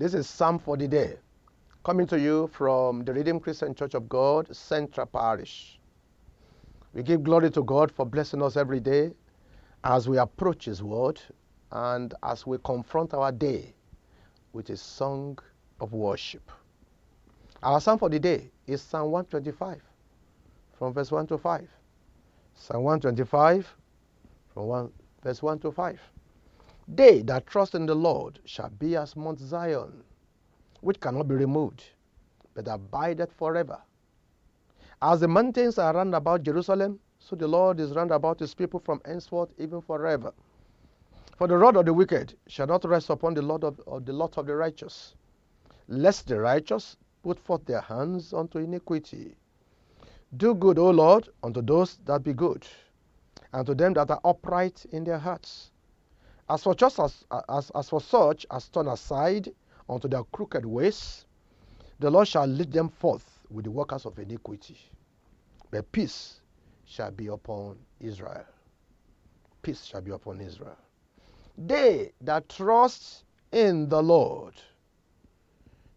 This is Psalm for the day, coming to you from the Redeemed Christian Church of God, Central Parish. We give glory to God for blessing us every day as we approach His Word and as we confront our day with a song of worship. Our psalm for the day is Psalm 125, from verse 1 to 5. Psalm 125, from 1, verse 1 to 5. They that trust in the Lord shall be as Mount Zion, which cannot be removed, but abideth forever. As the mountains are round about Jerusalem, so the Lord is round about his people from henceforth, even forever. For the rod of the wicked shall not rest upon the lot of, of the lot of the righteous, lest the righteous put forth their hands unto iniquity. Do good, O Lord, unto those that be good, and to them that are upright in their hearts. As for just as, as, as for such as turn aside unto their crooked ways, the Lord shall lead them forth with the workers of iniquity. But peace shall be upon Israel. Peace shall be upon Israel. They that trust in the Lord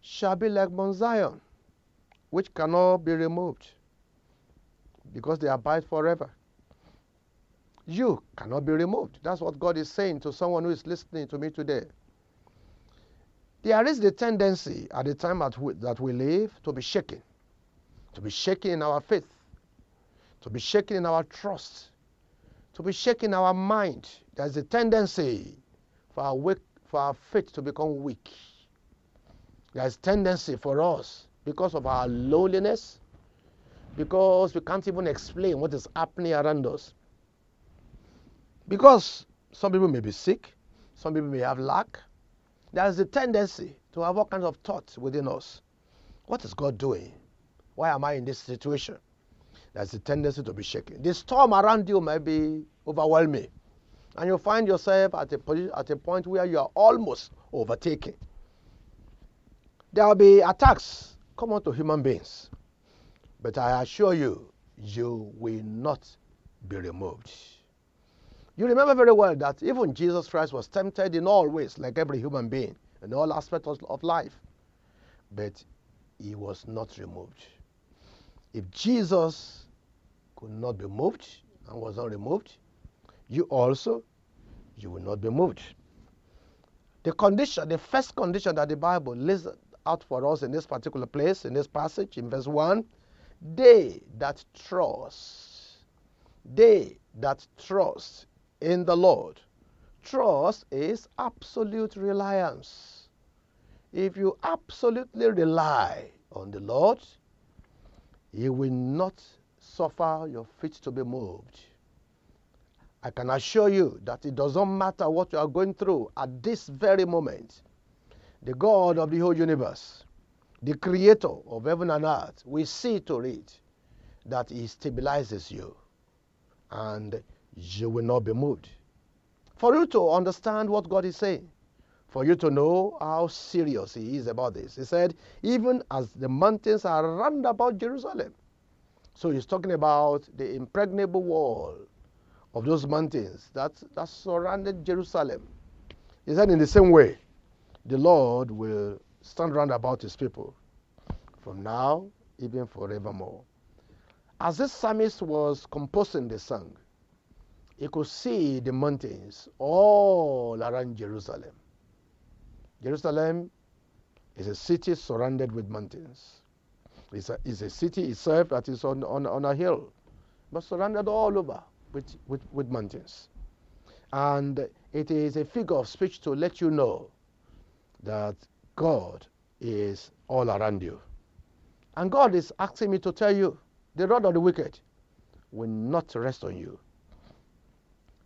shall be like Mount Zion, which cannot be removed, because they abide forever. You cannot be removed. That's what God is saying to someone who is listening to me today. There is the tendency at the time at we, that we live to be shaken, to be shaken in our faith, to be shaken in our trust, to be shaken in our mind. There's a tendency for our, weak, for our faith to become weak. There's tendency for us because of our loneliness, because we can't even explain what is happening around us. Because some people may be sick, some people may have lack. There's a tendency to have all kinds of thoughts within us. What is God doing? Why am I in this situation? There's a tendency to be shaken. The storm around you may be overwhelming, and you find yourself at a, at a point where you are almost overtaken. There will be attacks common to human beings, but I assure you, you will not be removed. You remember very well that even Jesus Christ was tempted in all ways, like every human being, in all aspects of life. But he was not removed. If Jesus could not be moved and was not removed, you also, you will not be moved. The condition, the first condition that the Bible lists out for us in this particular place, in this passage, in verse 1, they that trust, they that trust in the Lord. Trust is absolute reliance. If you absolutely rely on the Lord, you will not suffer your feet to be moved. I can assure you that it doesn't matter what you are going through at this very moment. The God of the whole universe, the creator of heaven and earth, will see to it that he stabilizes you and you will not be moved. For you to understand what God is saying, for you to know how serious He is about this. He said, even as the mountains are round about Jerusalem. So He's talking about the impregnable wall of those mountains that, that surrounded Jerusalem. He said, in the same way, the Lord will stand round about His people from now, even forevermore. As this psalmist was composing the song, he could see the mountains all around Jerusalem. Jerusalem is a city surrounded with mountains. It's a, it's a city itself that is on, on, on a hill, but surrounded all over with, with, with mountains. And it is a figure of speech to let you know that God is all around you. And God is asking me to tell you the rod of the wicked will not rest on you.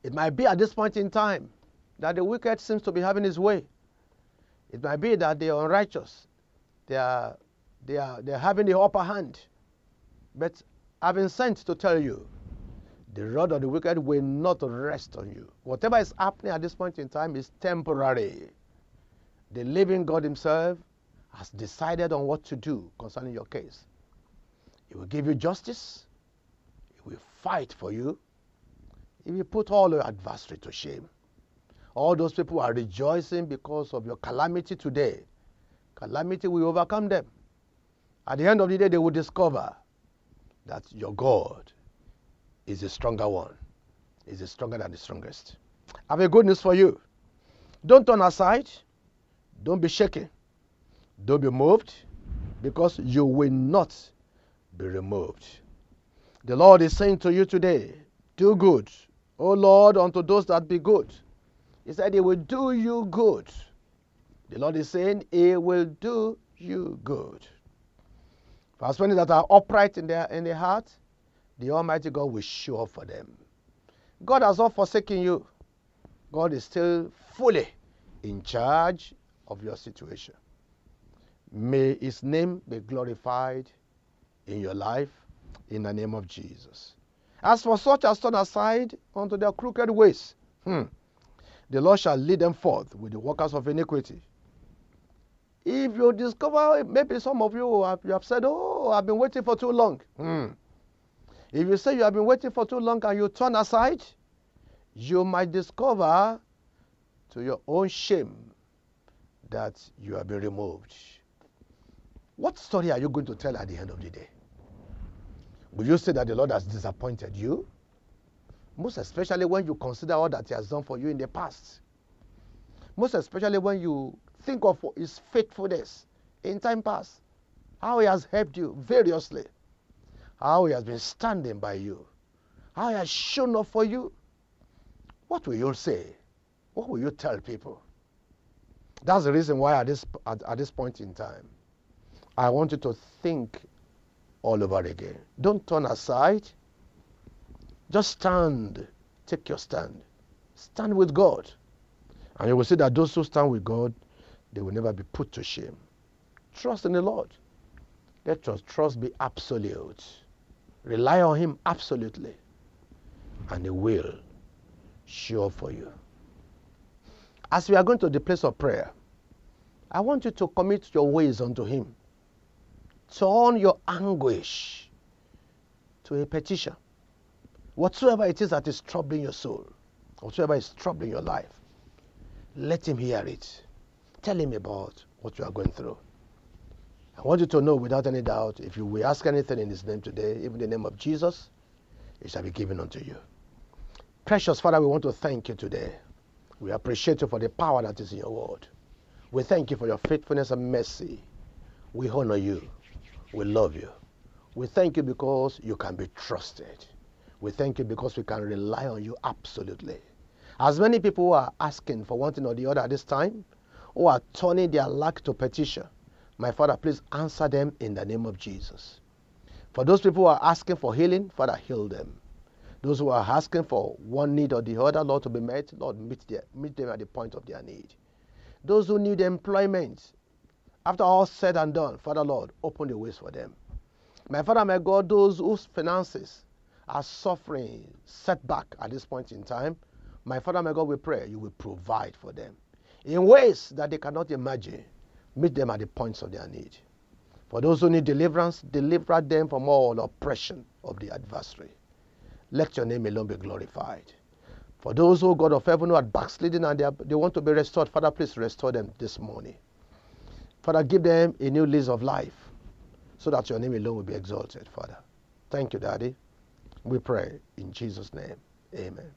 It might be at this point in time that the wicked seems to be having his way. It might be that they are unrighteous. They are, they are, they are having the upper hand. But I've been sent to tell you the rod of the wicked will not rest on you. Whatever is happening at this point in time is temporary. The living God Himself has decided on what to do concerning your case. He will give you justice, He will fight for you, if you put all your adversary to shame, all those people are rejoicing because of your calamity today, Calamity will overcome them. At the end of the day, they will discover that your God is the stronger one, is the stronger than the strongest. I have a good news for you. Don't turn aside. Don't be shaken. Don't be moved because you will not be removed. The Lord is saying to you today, do good. O Lord, unto those that be good. He said, He will do you good. The Lord is saying, He will do you good. For as many that are upright in their, in their heart, the Almighty God will show up for them. God has not forsaken you. God is still fully in charge of your situation. May His name be glorified in your life in the name of Jesus. As for such as turn aside unto their crooked ways, hmm, the Lord shall lead them forth with the workers of iniquity. If you discover, maybe some of you have, you have said, Oh, I've been waiting for too long. Hmm. If you say you have been waiting for too long and you turn aside, you might discover to your own shame that you have been removed. What story are you going to tell at the end of the day? Will you say that the Lord has disappointed you? Most especially when you consider all that He has done for you in the past. Most especially when you think of His faithfulness in time past. How He has helped you variously. How He has been standing by you. How He has shown up for you. What will you say? What will you tell people? That's the reason why at this, at, at this point in time, I want you to think all over again. Don't turn aside. Just stand. Take your stand. Stand with God. And you will see that those who stand with God, they will never be put to shame. Trust in the Lord. Let your trust be absolute. Rely on Him absolutely. And He will show for you. As we are going to the place of prayer, I want you to commit your ways unto Him. Turn your anguish to a petition. Whatsoever it is that is troubling your soul, whatsoever is troubling your life, let Him hear it. Tell Him about what you are going through. I want you to know without any doubt if you will ask anything in His name today, even the name of Jesus, it shall be given unto you. Precious Father, we want to thank you today. We appreciate you for the power that is in your word. We thank you for your faithfulness and mercy. We honor you. We love you. We thank you because you can be trusted. We thank you because we can rely on you absolutely. As many people are asking for one thing or the other at this time, who are turning their lack to petition, my Father, please answer them in the name of Jesus. For those people who are asking for healing, Father, heal them. Those who are asking for one need or the other, Lord, to be met, Lord, meet, their, meet them at the point of their need. Those who need employment, after all said and done, Father Lord, open the ways for them. My Father, my God, those whose finances are suffering setback at this point in time, my Father, my God, we pray you will provide for them in ways that they cannot imagine. Meet them at the points of their need. For those who need deliverance, deliver them from all oppression of the adversary. Let your name alone be glorified. For those who God of heaven who are backsliding and they, are, they want to be restored, Father, please restore them this morning. Father, give them a new lease of life so that your name alone will be exalted, Father. Thank you, Daddy. We pray in Jesus' name. Amen.